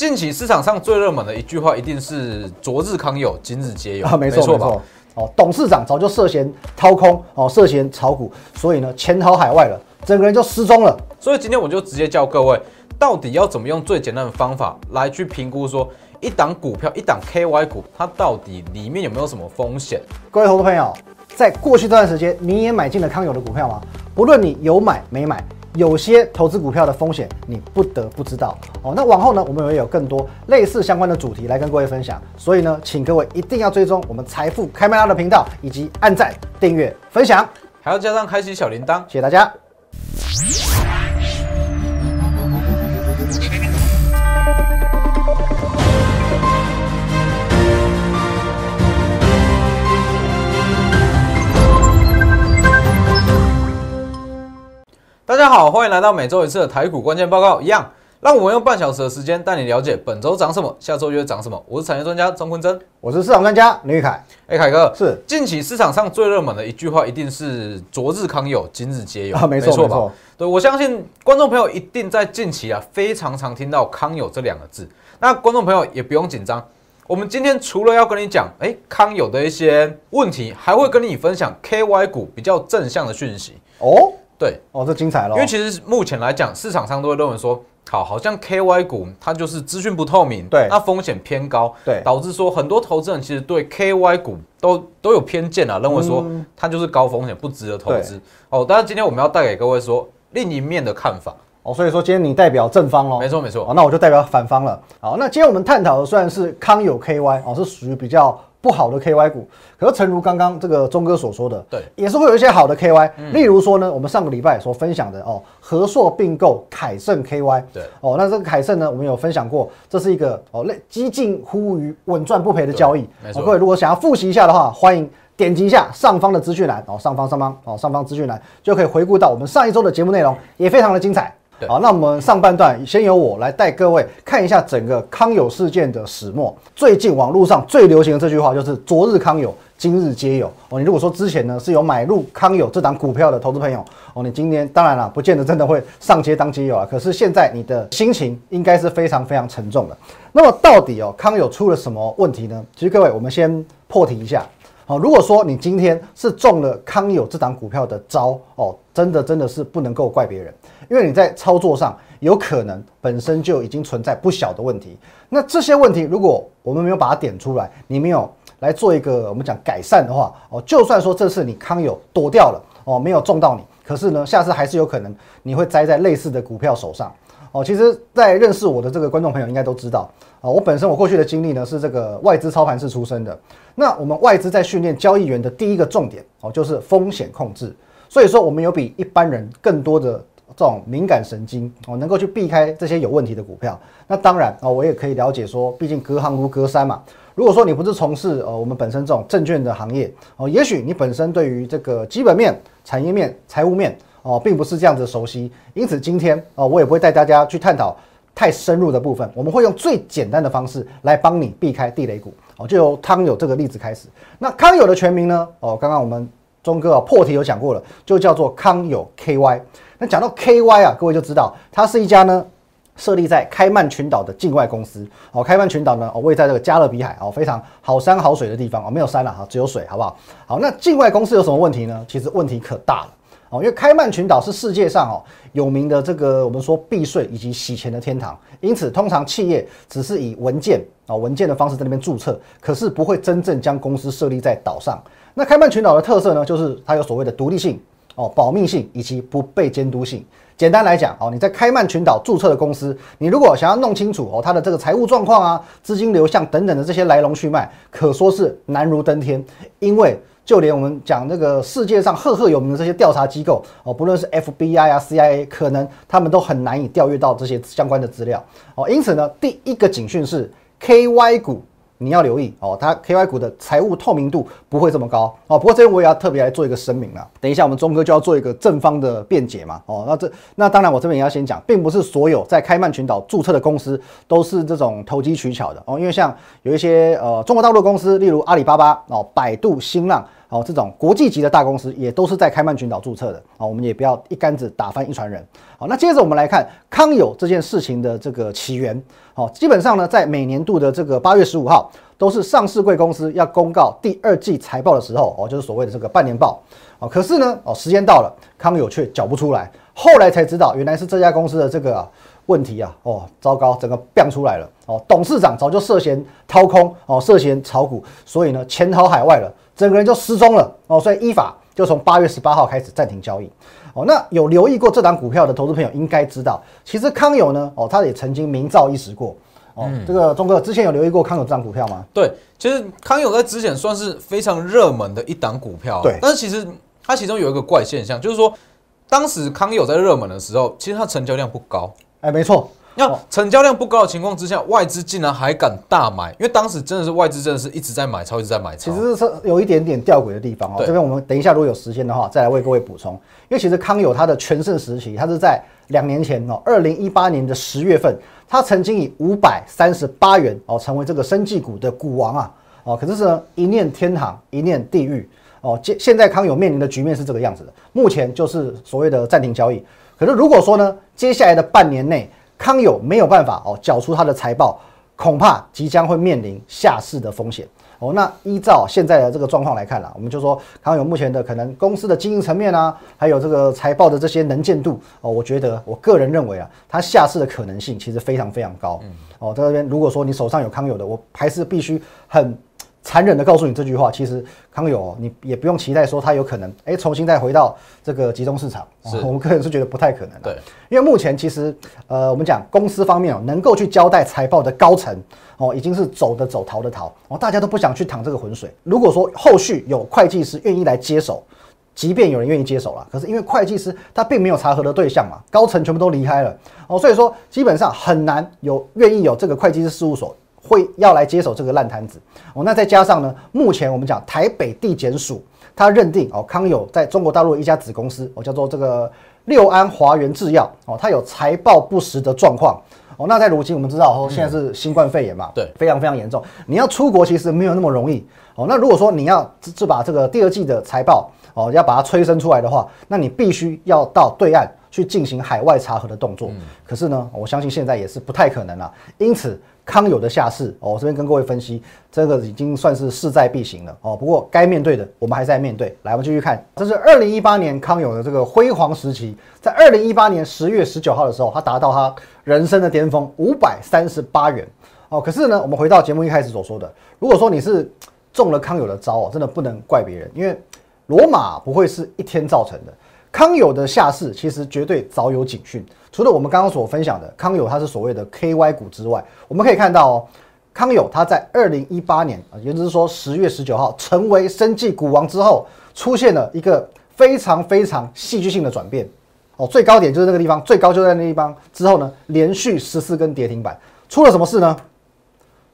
近期市场上最热门的一句话，一定是“昨日康有，今日皆有”。啊，没错没错。哦，董事长早就涉嫌掏空，哦，涉嫌炒股，所以呢，潜逃海外了，整个人就失踪了。所以今天我就直接教各位，到底要怎么用最简单的方法来去评估，说一档股票，一档 KY 股，它到底里面有没有什么风险？各位投资朋友，在过去这段时间，你也买进了康友的股票吗？不论你有买没买。有些投资股票的风险，你不得不知道哦。那往后呢，我们也有更多类似相关的主题来跟各位分享。所以呢，请各位一定要追踪我们财富开麦拉的频道，以及按赞、订阅、分享，还要加上开启小铃铛。谢谢大家。好，欢迎来到每周一次的台股关键报告。一样，让我们用半小时的时间带你了解本周涨什么，下周又涨什么。我是产业专家钟坤真，我是市场专家林玉凯。哎，凯哥，是近期市场上最热门的一句话，一定是“昨日康有，今日皆有”。啊，没错没错。对我相信观众朋友一定在近期啊非常常听到“康有”这两个字。那观众朋友也不用紧张，我们今天除了要跟你讲哎康有的一些问题，还会跟你分享 KY 股比较正向的讯息哦。对哦，这精彩了。因为其实目前来讲，市场上都会认为说，好，好像 KY 股它就是资讯不透明，对，那风险偏高，对，导致说很多投资人其实对 KY 股都都有偏见啊，认为说它就是高风险，不值得投资。哦，但是今天我们要带给各位说另一面的看法。哦，所以说今天你代表正方喽？没错没错。哦，那我就代表反方了。好，那今天我们探讨的虽然是康有 KY，哦，是属于比较。不好的 KY 股，可是诚如刚刚这个钟哥所说的，对，也是会有一些好的 KY。例如说呢，我们上个礼拜所分享的哦，和硕并购凯盛 KY，对，哦，那这个凯盛呢，我们有分享过，这是一个哦，类激进乎于稳赚不赔的交易。没错，各位如果想要复习一下的话，欢迎点击一下上方的资讯栏哦，上方上方哦，上方资讯栏就可以回顾到我们上一周的节目内容，也非常的精彩。好，那我们上半段先由我来带各位看一下整个康友事件的始末。最近网络上最流行的这句话就是“昨日康有，今日皆有”。哦，你如果说之前呢是有买入康有这档股票的投资朋友，哦，你今天当然了，不见得真的会上街当街友啊。可是现在你的心情应该是非常非常沉重的。那么到底哦康有出了什么问题呢？其实各位，我们先破题一下。好，如果说你今天是中了康有这档股票的招哦，真的真的是不能够怪别人。因为你在操作上有可能本身就已经存在不小的问题，那这些问题如果我们没有把它点出来，你没有来做一个我们讲改善的话，哦，就算说这次你康有躲掉了，哦，没有中到你，可是呢，下次还是有可能你会栽在类似的股票手上，哦，其实，在认识我的这个观众朋友应该都知道，啊，我本身我过去的经历呢是这个外资操盘室出身的，那我们外资在训练交易员的第一个重点，哦，就是风险控制，所以说我们有比一般人更多的。这种敏感神经哦，能够去避开这些有问题的股票。那当然哦，我也可以了解说，毕竟隔行如隔山嘛。如果说你不是从事呃我们本身这种证券的行业哦，也许你本身对于这个基本面、产业面、财务面哦，并不是这样子熟悉。因此今天哦，我也不会带大家去探讨太深入的部分。我们会用最简单的方式来帮你避开地雷股哦。就由康友这个例子开始。那康友的全名呢？哦，刚刚我们钟哥啊破题有讲过了，就叫做康友 KY。那讲到 KY 啊，各位就知道它是一家呢设立在开曼群岛的境外公司。哦，开曼群岛呢，哦位在这个加勒比海哦，非常好山好水的地方哦，没有山了哈，只有水，好不好？好，那境外公司有什么问题呢？其实问题可大了哦，因为开曼群岛是世界上哦有名的这个我们说避税以及洗钱的天堂，因此通常企业只是以文件啊文件的方式在那边注册，可是不会真正将公司设立在岛上。那开曼群岛的特色呢，就是它有所谓的独立性。哦，保密性以及不被监督性。简单来讲，哦，你在开曼群岛注册的公司，你如果想要弄清楚哦它的这个财务状况啊、资金流向等等的这些来龙去脉，可说是难如登天。因为就连我们讲那个世界上赫赫有名的这些调查机构哦，不论是 FBI 啊、CIA，可能他们都很难以调阅到这些相关的资料。哦，因此呢，第一个警讯是 KY 股。你要留意哦，它 KY 股的财务透明度不会这么高哦。不过这边我也要特别来做一个声明了。等一下我们钟哥就要做一个正方的辩解嘛。哦，那这那当然我这边也要先讲，并不是所有在开曼群岛注册的公司都是这种投机取巧的哦。因为像有一些呃中国大陆公司，例如阿里巴巴哦、百度、新浪，哦，这种国际级的大公司也都是在开曼群岛注册的啊，我们也不要一竿子打翻一船人。好，那接着我们来看康友这件事情的这个起源。好，基本上呢，在每年度的这个八月十五号，都是上市贵公司要公告第二季财报的时候哦，就是所谓的这个半年报。哦，可是呢，哦，时间到了，康友却缴不出来，后来才知道原来是这家公司的这个问题啊，哦，糟糕，整个变出来了。哦，董事长早就涉嫌掏空，哦，涉嫌炒股，所以呢，潜逃海外了。整个人就失踪了哦，所以依法就从八月十八号开始暂停交易哦。那有留意过这档股票的投资朋友应该知道，其实康友呢哦，他也曾经名噪一时过哦。这个钟哥之前有留意过康友这档股票吗？对，其实康友在之前算是非常热门的一档股票，对。但是其实它其中有一个怪现象，就是说当时康友在热门的时候，其实它成交量不高。哎，没错。那成交量不高的情况之下，外资竟然还敢大买，因为当时真的是外资真的是一直在买超，一直在买超。其实是有一点点吊诡的地方哦。这边我们等一下如果有时间的话，再来为各位补充。因为其实康友它的全盛时期，它是在两年前哦，二零一八年的十月份，它曾经以五百三十八元哦，成为这个生技股的股王啊哦。可是呢，一念天堂，一念地狱哦。现现在康友面临的局面是这个样子的，目前就是所谓的暂停交易。可是如果说呢，接下来的半年内，康友没有办法哦，缴出他的财报，恐怕即将会面临下市的风险哦。那依照现在的这个状况来看啦，我们就说康友目前的可能公司的经营层面啊，还有这个财报的这些能见度哦，我觉得我个人认为啊，它下市的可能性其实非常非常高。哦，在这边如果说你手上有康友的，我还是必须很。残忍的告诉你这句话，其实康友你也不用期待说他有可能哎重新再回到这个集中市场，我们个人是觉得不太可能的。对，因为目前其实呃我们讲公司方面哦能够去交代财报的高层哦已经是走的走逃的逃哦大家都不想去淌这个浑水。如果说后续有会计师愿意来接手，即便有人愿意接手了，可是因为会计师他并没有查核的对象嘛，高层全部都离开了哦，所以说基本上很难有愿意有这个会计师事务所。会要来接手这个烂摊子哦，那再加上呢，目前我们讲台北地检署，他认定哦康友在中国大陆一家子公司哦叫做这个六安华源制药哦，它有财报不实的状况哦。那在如今我们知道哦，现在是新冠肺炎嘛，对，非常非常严重。你要出国其实没有那么容易哦。那如果说你要就把这个第二季的财报哦要把它催生出来的话，那你必须要到对岸去进行海外查核的动作。可是呢，我相信现在也是不太可能了，因此。康有的下市哦，我这边跟各位分析，这个已经算是势在必行了哦。不过该面对的，我们还是在面对。来，我们继续看，这是二零一八年康有的这个辉煌时期，在二零一八年十月十九号的时候，它达到它人生的巅峰五百三十八元哦。可是呢，我们回到节目一开始所说的，如果说你是中了康有的招哦，真的不能怪别人，因为罗马不会是一天造成的。康友的下市其实绝对早有警讯。除了我们刚刚所分享的康友它是所谓的 KY 股之外，我们可以看到哦，康友它在二零一八年啊，也就是说十月十九号成为生技股王之后，出现了一个非常非常戏剧性的转变哦。最高点就是那个地方，最高就在那地方之后呢，连续十四根跌停板，出了什么事呢？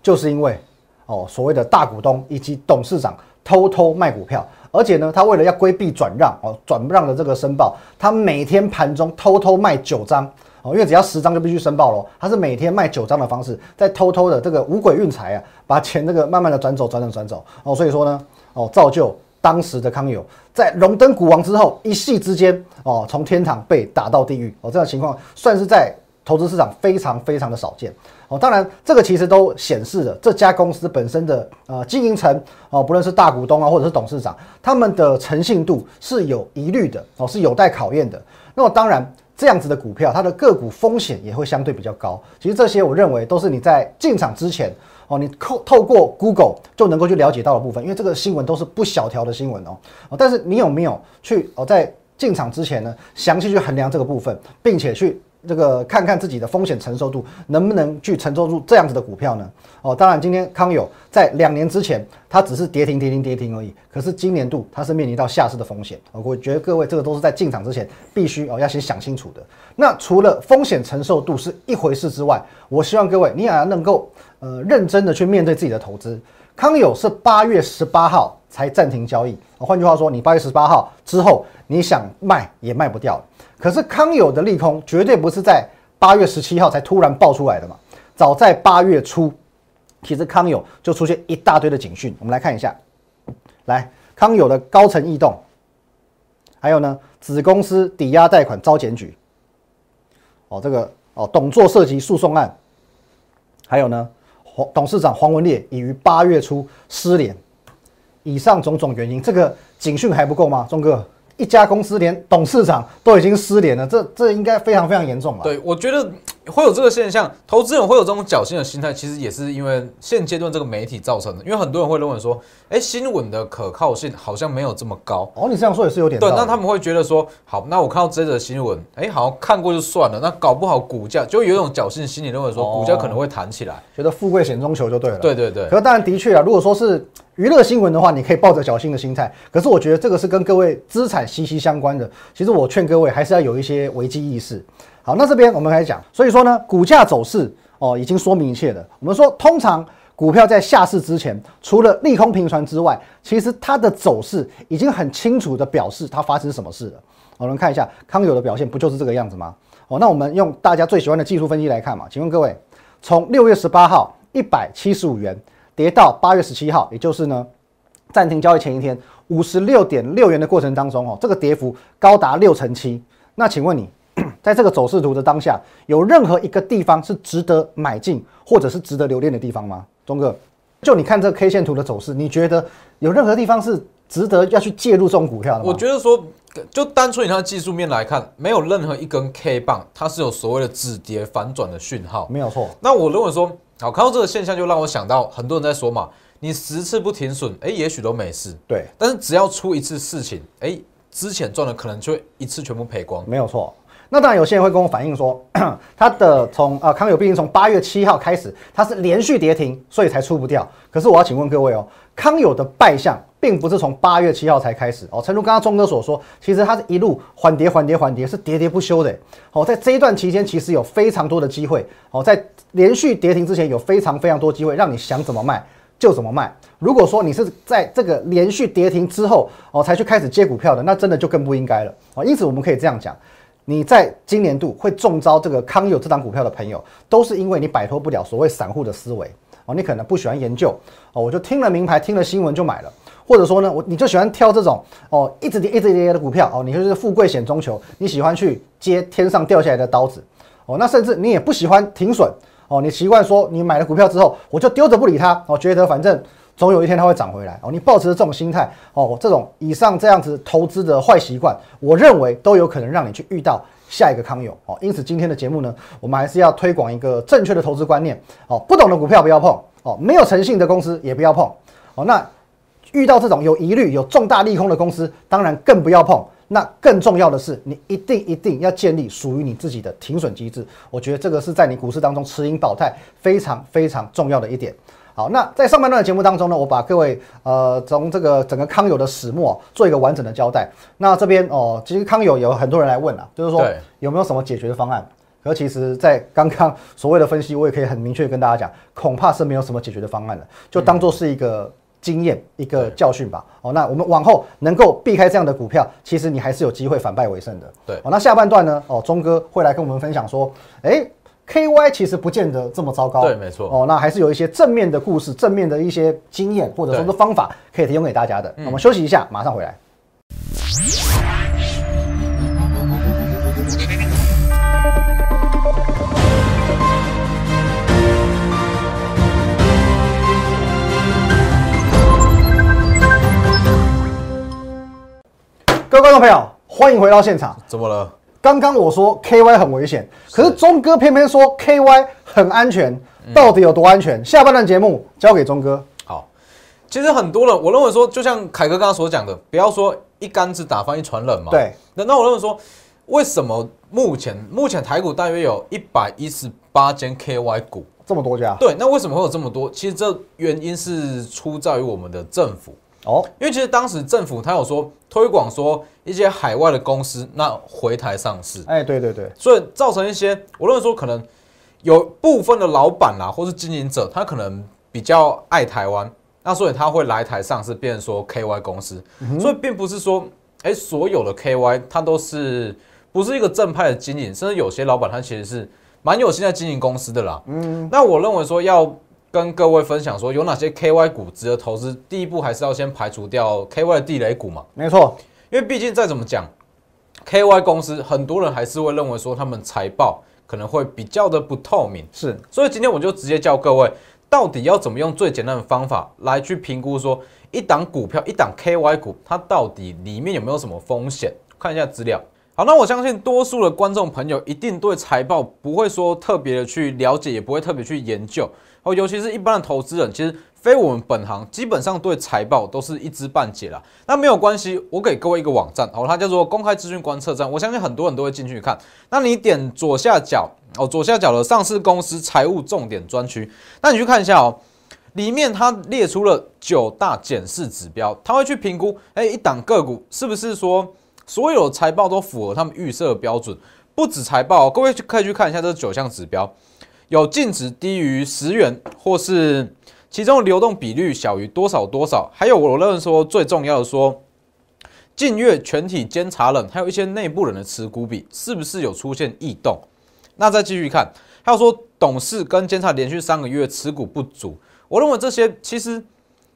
就是因为哦，所谓的大股东以及董事长偷偷卖股票。而且呢，他为了要规避转让哦，转让的这个申报，他每天盘中偷偷卖九张哦，因为只要十张就必须申报了。他是每天卖九张的方式，在偷偷的这个五鬼运财啊，把钱这个慢慢的转走，转走，转走哦。所以说呢，哦，造就当时的康友在荣登股王之后，一夕之间哦，从天堂被打到地狱哦，这样情况算是在投资市场非常非常的少见。哦，当然，这个其实都显示了这家公司本身的呃经营层哦，不论是大股东啊，或者是董事长，他们的诚信度是有疑虑的哦，是有待考验的。那么当然，这样子的股票，它的个股风险也会相对比较高。其实这些我认为都是你在进场之前哦，你透透过 Google 就能够去了解到的部分，因为这个新闻都是不小条的新闻哦。哦，但是你有没有去哦在进场之前呢，详细去衡量这个部分，并且去。这个看看自己的风险承受度能不能去承受住这样子的股票呢？哦，当然，今天康友在两年之前，它只是跌停、跌停、跌停而已。可是今年度它是面临到下市的风险。我觉得各位这个都是在进场之前必须哦要先想清楚的。那除了风险承受度是一回事之外，我希望各位你也要能够呃认真的去面对自己的投资。康友是八月十八号才暂停交易，换句话说，你八月十八号之后你想卖也卖不掉。可是康友的利空绝对不是在八月十七号才突然爆出来的嘛？早在八月初，其实康友就出现一大堆的警讯。我们来看一下，来康友的高层异动，还有呢，子公司抵押贷款遭检举，哦，这个哦，董座涉及诉讼案，还有呢，黄董事长黄文烈已于八月初失联，以上种种原因，这个警讯还不够吗？钟哥，一家公司连董事长都已经失联了，这这应该非常非常严重了。对，我觉得。会有这个现象，投资人会有这种侥幸的心态，其实也是因为现阶段这个媒体造成的。因为很多人会认为说，哎，新闻的可靠性好像没有这么高。哦，你这样说也是有点对。那他们会觉得说，好，那我看到这则新闻，哎，好像看过就算了。那搞不好股价就有一种侥幸心理，认为说股价可能会弹起来，觉得富贵险中求就对了。对对对。可当然的确啊，如果说是娱乐新闻的话，你可以抱着侥幸的心态。可是我觉得这个是跟各位资产息息相关的。其实我劝各位还是要有一些危机意识。好，那这边我们开始讲，所以说呢，股价走势哦，已经说明一切了。我们说，通常股票在下市之前，除了利空频传之外，其实它的走势已经很清楚的表示它发生什么事了。我们看一下康友的表现，不就是这个样子吗？哦，那我们用大家最喜欢的技术分析来看嘛。请问各位，从六月十八号一百七十五元跌到八月十七号，也就是呢暂停交易前一天五十六点六元的过程当中，哦，这个跌幅高达六成七。那请问你？在这个走势图的当下，有任何一个地方是值得买进或者是值得留恋的地方吗？钟哥，就你看这个 K 线图的走势，你觉得有任何地方是值得要去介入这种股票的吗？我觉得说，就单纯以它的技术面来看，没有任何一根 K 棒它是有所谓的止跌反转的讯号，没有错。那我认为说，好看到这个现象，就让我想到很多人在说嘛，你十次不停损，哎，也许都没事。对，但是只要出一次事情，哎，之前赚的可能就会一次全部赔光，没有错。那当然，有些人会跟我反映说，他的从呃康友毕竟从八月七号开始，它是连续跌停，所以才出不掉。可是我要请问各位哦，康友的败相并不是从八月七号才开始哦。诚如刚刚钟哥所说，其实它是一路缓跌、缓跌、缓跌，是喋喋不休的。哦，在这一段期间，其实有非常多的机会哦，在连续跌停之前，有非常非常多机会让你想怎么卖就怎么卖。如果说你是在这个连续跌停之后哦才去开始接股票的，那真的就更不应该了哦。因此，我们可以这样讲。你在今年度会中招这个康友这档股票的朋友，都是因为你摆脱不了所谓散户的思维哦，你可能不喜欢研究哦，我就听了名牌，听了新闻就买了，或者说呢，我你就喜欢挑这种哦一直跌一直跌的股票哦，你就是富贵险中求，你喜欢去接天上掉下来的刀子哦，那甚至你也不喜欢停损哦，你习惯说你买了股票之后我就丢着不理它哦，觉得反正。总有一天它会涨回来哦。你保持这种心态哦，这种以上这样子投资的坏习惯，我认为都有可能让你去遇到下一个康友哦。因此今天的节目呢，我们还是要推广一个正确的投资观念哦。不懂的股票不要碰哦，没有诚信的公司也不要碰哦。那遇到这种有疑虑、有重大利空的公司，当然更不要碰。那更重要的是，你一定一定要建立属于你自己的停损机制。我觉得这个是在你股市当中持盈保泰非常非常重要的一点。好，那在上半段的节目当中呢，我把各位呃从这个整个康友的始末做一个完整的交代。那这边哦，其实康友有很多人来问啊，就是说有没有什么解决的方案？可其实，在刚刚所谓的分析，我也可以很明确跟大家讲，恐怕是没有什么解决的方案了，就当做是一个经验、一个教训吧。哦，那我们往后能够避开这样的股票，其实你还是有机会反败为胜的。对，哦，那下半段呢？哦，钟哥会来跟我们分享说，哎。K Y 其实不见得这么糟糕，对，没错。哦，那还是有一些正面的故事、正面的一些经验或者说是方法可以提供给大家的。我们休息一下，马上回来。各位观众朋友，欢迎回到现场。怎么了？刚刚我说 K Y 很危险，可是钟哥偏偏说 K Y 很安全，到底有多安全？下半段节目交给钟哥。好，其实很多人，我认为说，就像凯哥刚刚所讲的，不要说一竿子打翻一船人嘛。对。那那我认为说，为什么目前目前台股大约有一百一十八间 K Y 股，这么多家？对。那为什么会有这么多？其实这原因是出在于我们的政府。哦，因为其实当时政府他有说推广说一些海外的公司那回台上市，哎，对对对，所以造成一些我认为说可能有部分的老板啦或是经营者他可能比较爱台湾，那所以他会来台上市，变成说 KY 公司，所以并不是说哎所有的 KY 他都是不是一个正派的经营，甚至有些老板他其实是蛮有心在经营公司的啦。嗯，那我认为说要。跟各位分享说有哪些 KY 股值得投资。第一步还是要先排除掉 KY 的地雷股嘛。没错，因为毕竟再怎么讲，KY 公司很多人还是会认为说他们财报可能会比较的不透明。是，所以今天我就直接教各位，到底要怎么用最简单的方法来去评估说一档股票、一档 KY 股，它到底里面有没有什么风险？看一下资料。好，那我相信多数的观众朋友一定对财报不会说特别的去了解，也不会特别去研究哦。尤其是一般的投资人，其实非我们本行，基本上对财报都是一知半解啦。那没有关系，我给各位一个网站哦，它叫做公开资讯观测站。我相信很多人都会进去看。那你点左下角哦，左下角的上市公司财务重点专区，那你去看一下哦，里面它列出了九大检视指标，它会去评估，哎，一档个股是不是说。所有财报都符合他们预设的标准，不止财报，各位可以去看一下这九项指标，有净值低于十元，或是其中流动比率小于多少多少，还有我认为说最重要的说，近月全体监察人还有一些内部人的持股比是不是有出现异动？那再继续看，还有说董事跟监察连续三个月持股不足，我认为这些其实。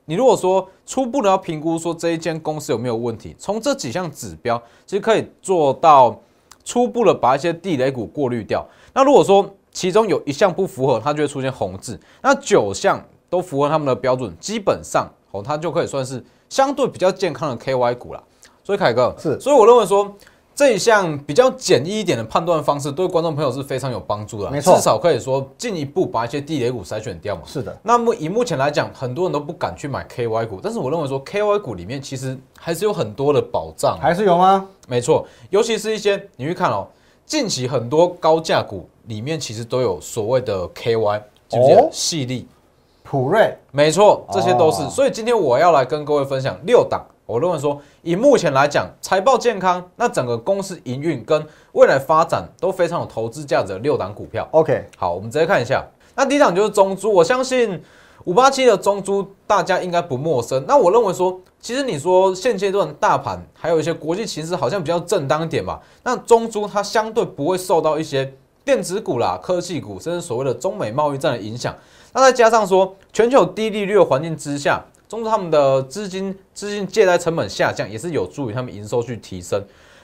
你如果说初步的要评估说这一间公司有没有问题，从这几项指标其实可以做到初步的把一些地雷股过滤掉。那如果说其中有一项不符合，它就会出现红字。那九项都符合他们的标准，基本上哦，它就可以算是相对比较健康的 KY 股了。所以凯哥是，所以我认为说。这一项比较简易一点的判断方式，对观众朋友是非常有帮助的。没错，至少可以说进一步把一些地雷股筛选掉嘛。是的。那么以目前来讲，很多人都不敢去买 KY 股，但是我认为说 KY 股里面其实还是有很多的保障。还是有吗？没错，尤其是一些你去看哦，近期很多高价股里面其实都有所谓的 KY，记不记得？细粒、普瑞，没错，这些都是。所以今天我要来跟各位分享六档。我认为说，以目前来讲，财报健康，那整个公司营运跟未来发展都非常有投资价值的六档股票。OK，好，我们直接看一下。那第一档就是中珠，我相信五八七的中珠大家应该不陌生。那我认为说，其实你说现阶段大盘还有一些国际形势好像比较正当一点嘛，那中珠它相对不会受到一些电子股啦、科技股，甚至所谓的中美贸易战的影响。那再加上说，全球低利率的环境之下。中他们的资金资金借贷成本下降，也是有助于他们营收去提升。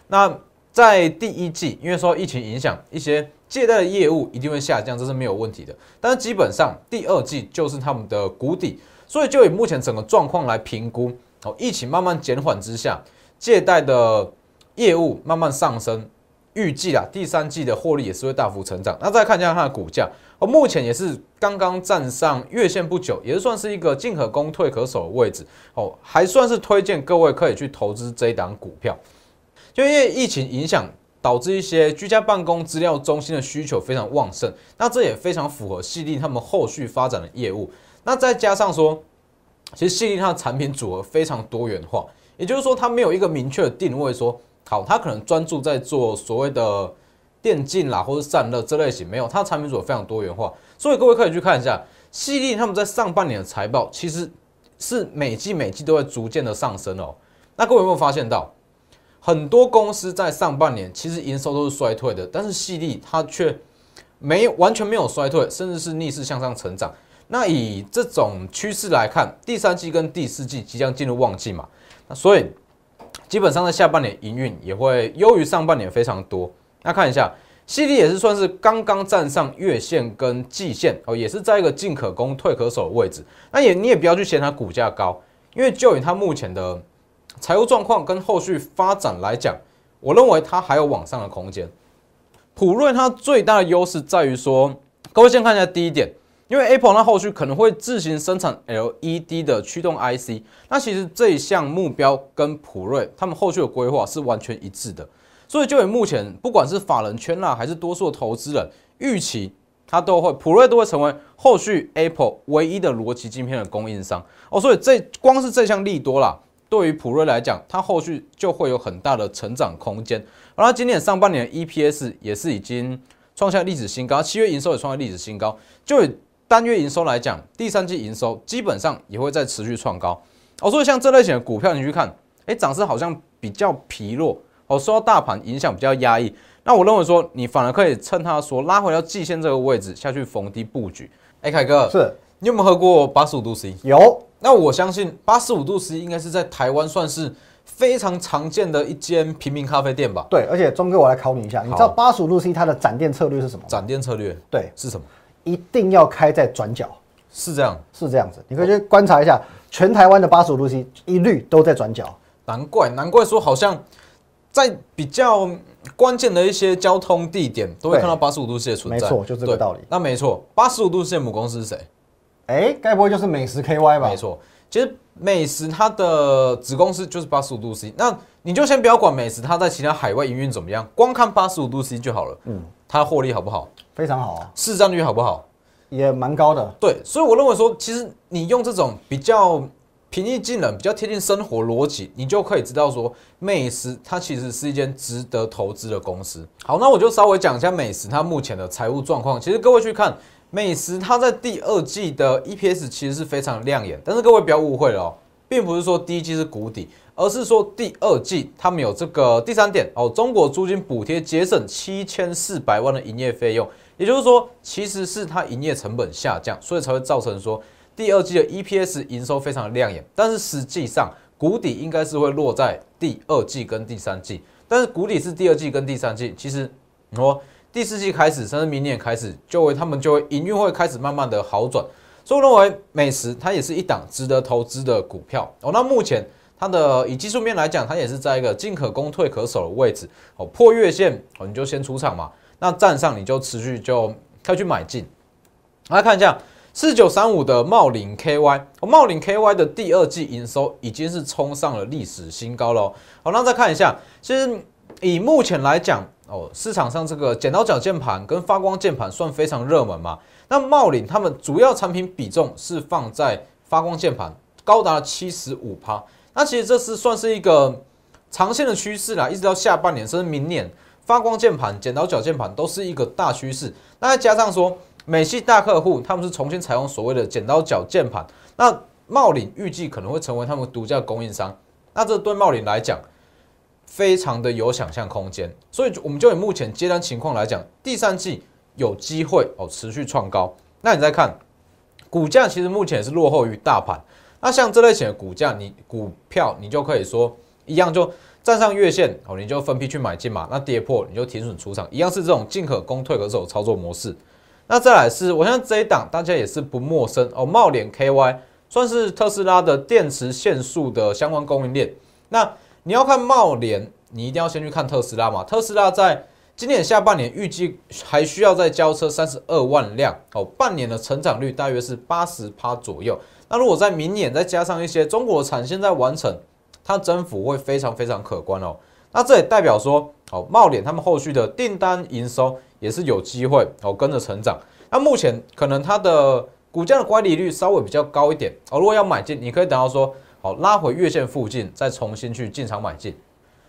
那在第一季，因为说疫情影响，一些借贷的业务一定会下降，这是没有问题的。但是基本上第二季就是他们的谷底，所以就以目前整个状况来评估，哦，疫情慢慢减缓之下，借贷的业务慢慢上升。预计啊，第三季的获利也是会大幅成长。那再看一下它的股价，哦，目前也是刚刚站上月线不久，也是算是一个进可攻退可守的位置哦，还算是推荐各位可以去投资这一档股票。就因为疫情影响，导致一些居家办公资料中心的需求非常旺盛，那这也非常符合细粒他们后续发展的业务。那再加上说，其实细粒它的产品组合非常多元化，也就是说它没有一个明确的定位说。好，它可能专注在做所谓的电竞啦，或者散热这类型，没有，它的产品组合非常多元化，所以各位可以去看一下，犀利他们在上半年的财报其实是每季每季都会逐渐的上升哦。那各位有没有发现到，很多公司在上半年其实营收都是衰退的，但是犀利它却没完全没有衰退，甚至是逆势向上成长。那以这种趋势来看，第三季跟第四季即将进入旺季嘛，那所以。基本上在下半年营运也会优于上半年非常多。那看一下，犀利也是算是刚刚站上月线跟季线哦，也是在一个进可攻退可守的位置。那也你也不要去嫌它股价高，因为就以它目前的财务状况跟后续发展来讲，我认为它还有往上的空间。普瑞它最大的优势在于说，各位先看一下第一点。因为 Apple 那后续可能会自行生产 LED 的驱动 IC，那其实这一项目标跟普瑞他们后续的规划是完全一致的，所以就以目前不管是法人圈啦，还是多数投资人预期，它都会普瑞都会成为后续 Apple 唯一的逻辑晶片的供应商哦，所以这光是这项利多啦，对于普瑞来讲，它后续就会有很大的成长空间，而它今年上半年 EPS 也是已经创下历史新高，七月营收也创下历史新高，就以单月营收来讲，第三季营收基本上也会再持续创高哦。所以像这类型的股票，你去看，哎，涨势好像比较疲弱哦，受到大盘影响比较压抑。那我认为说，你反而可以趁它说拉回到季线这个位置下去逢低布局。哎，凯哥是你有没有喝过八十五度 C？有。那我相信八十五度 C 应该是在台湾算是非常常见的一间平民咖啡店吧？对，而且钟哥，我来考你一下，你知道八十五度 C 它的展店策略是什么？展店策略对是什么？一定要开在转角。是这样，是这样子。你可以去观察一下，全台湾的八十五度 C 一律都在转角。难怪，难怪说好像在比较关键的一些交通地点都会看到八十五度 C 的存在。没错，就这个道理。那没错，八十五度 C 的母公司是谁？哎，该不会就是美食 KY 吧？没错，其实美食它的子公司就是八十五度 C。那你就先不要管美食它在其他海外营运怎么样，光看八十五度 C 就好了。嗯，它获利好不好？非常好啊。市占率好不好？也蛮高的，对，所以我认为说，其实你用这种比较平易近人、比较贴近生活逻辑，你就可以知道说，美食它其实是一间值得投资的公司。好，那我就稍微讲一下美食它目前的财务状况。其实各位去看美食，它在第二季的 EPS 其实是非常亮眼，但是各位不要误会了哦，并不是说第一季是谷底，而是说第二季他们有这个第三点哦，中国租金补贴节省七千四百万的营业费用。也就是说，其实是它营业成本下降，所以才会造成说第二季的 EPS 营收非常亮眼。但是实际上谷底应该是会落在第二季跟第三季。但是谷底是第二季跟第三季，其实你说第四季开始，甚至明年开始，就会他们就会营运会开始慢慢的好转。所以我认为美食它也是一档值得投资的股票哦。那目前它的以技术面来讲，它也是在一个进可攻退可守的位置哦。破月线哦，你就先出场嘛。那站上你就持续就可以去买进，来看一下四九三五的茂林 KY，茂林 KY 的第二季营收已经是冲上了历史新高了。好，那再看一下，其实以目前来讲，哦，市场上这个剪刀脚键盘跟发光键盘算非常热门嘛。那茂林他们主要产品比重是放在发光键盘，高达七十五趴。那其实这是算是一个长线的趋势啦，一直到下半年甚至明年。发光键盘、剪刀脚键盘都是一个大趋势。那再加上说，美系大客户他们是重新采用所谓的剪刀脚键盘。那茂林预计可能会成为他们独家供应商。那这对茂林来讲，非常的有想象空间。所以我们就以目前接单情况来讲，第三季有机会哦持续创高。那你再看股价，其实目前也是落后于大盘。那像这类型的股价，你股票你就可以说一样就。站上月线哦，你就分批去买进嘛。那跌破你就停损出场，一样是这种进可攻退可守操作模式。那再来是，我相信这一档大家也是不陌生哦。茂联 KY 算是特斯拉的电池线束的相关供应链。那你要看茂联，你一定要先去看特斯拉嘛。特斯拉在今年下半年预计还需要再交车三十二万辆哦，半年的成长率大约是八十趴左右。那如果在明年再加上一些中国产线在完成。它增幅会非常非常可观哦，那这也代表说，哦，茂联他们后续的订单营收也是有机会哦跟着成长。那目前可能它的股价的乖离率稍微比较高一点哦，如果要买进，你可以等到说，好拉回月线附近再重新去进场买进。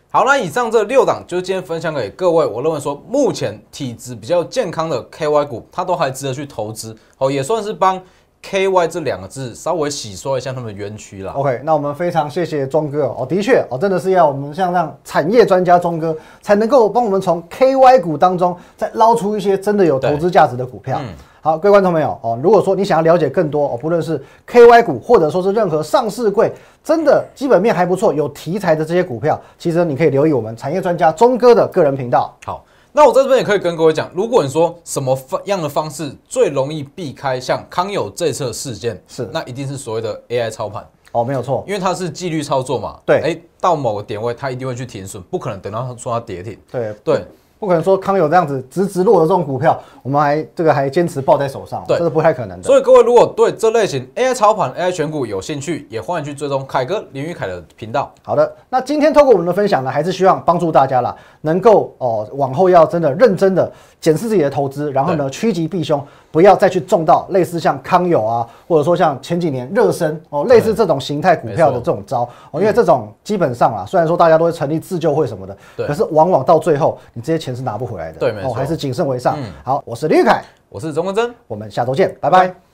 好，那以上这六档就是今天分享给各位，我认为说目前体质比较健康的 KY 股，它都还值得去投资好，也算是帮。K Y 这两个字稍微洗刷一下他们的冤屈啦。OK，那我们非常谢谢钟哥哦，的确哦，真的是要我们像这样产业专家钟哥才能够帮我们从 K Y 股当中再捞出一些真的有投资价值的股票。好，各位观众朋友哦，如果说你想要了解更多哦，不论是 K Y 股或者说是任何上市柜，真的基本面还不错、有题材的这些股票，其实你可以留意我们产业专家钟哥的个人频道。好。那我在这边也可以跟各位讲，如果你说什么方样的方式最容易避开像康友这次事件，是那一定是所谓的 AI 操盘哦，没有错，因为它是纪律操作嘛，对，哎，到某个点位它一定会去停损，不可能等到说它跌停，对对。不可能说康有这样子直直落的这种股票，我们还这个还坚持抱在手上，这是不太可能的。所以各位如果对这类型 AI 操盘、AI 选股有兴趣，也欢迎去追踪凯哥林宇凯的频道。好的，那今天透过我们的分享呢，还是希望帮助大家啦，能够哦往后要真的认真的检视自己的投资，然后呢趋吉避凶。不要再去中到类似像康友啊，或者说像前几年热身哦，类似这种形态股票的这种招哦，因为这种基本上啊，虽然说大家都会成立自救会什么的，可是往往到最后你这些钱是拿不回来的，对，没错，还是谨慎为上。好，我是李玉凯，我是钟文珍，我们下周见，拜。拜。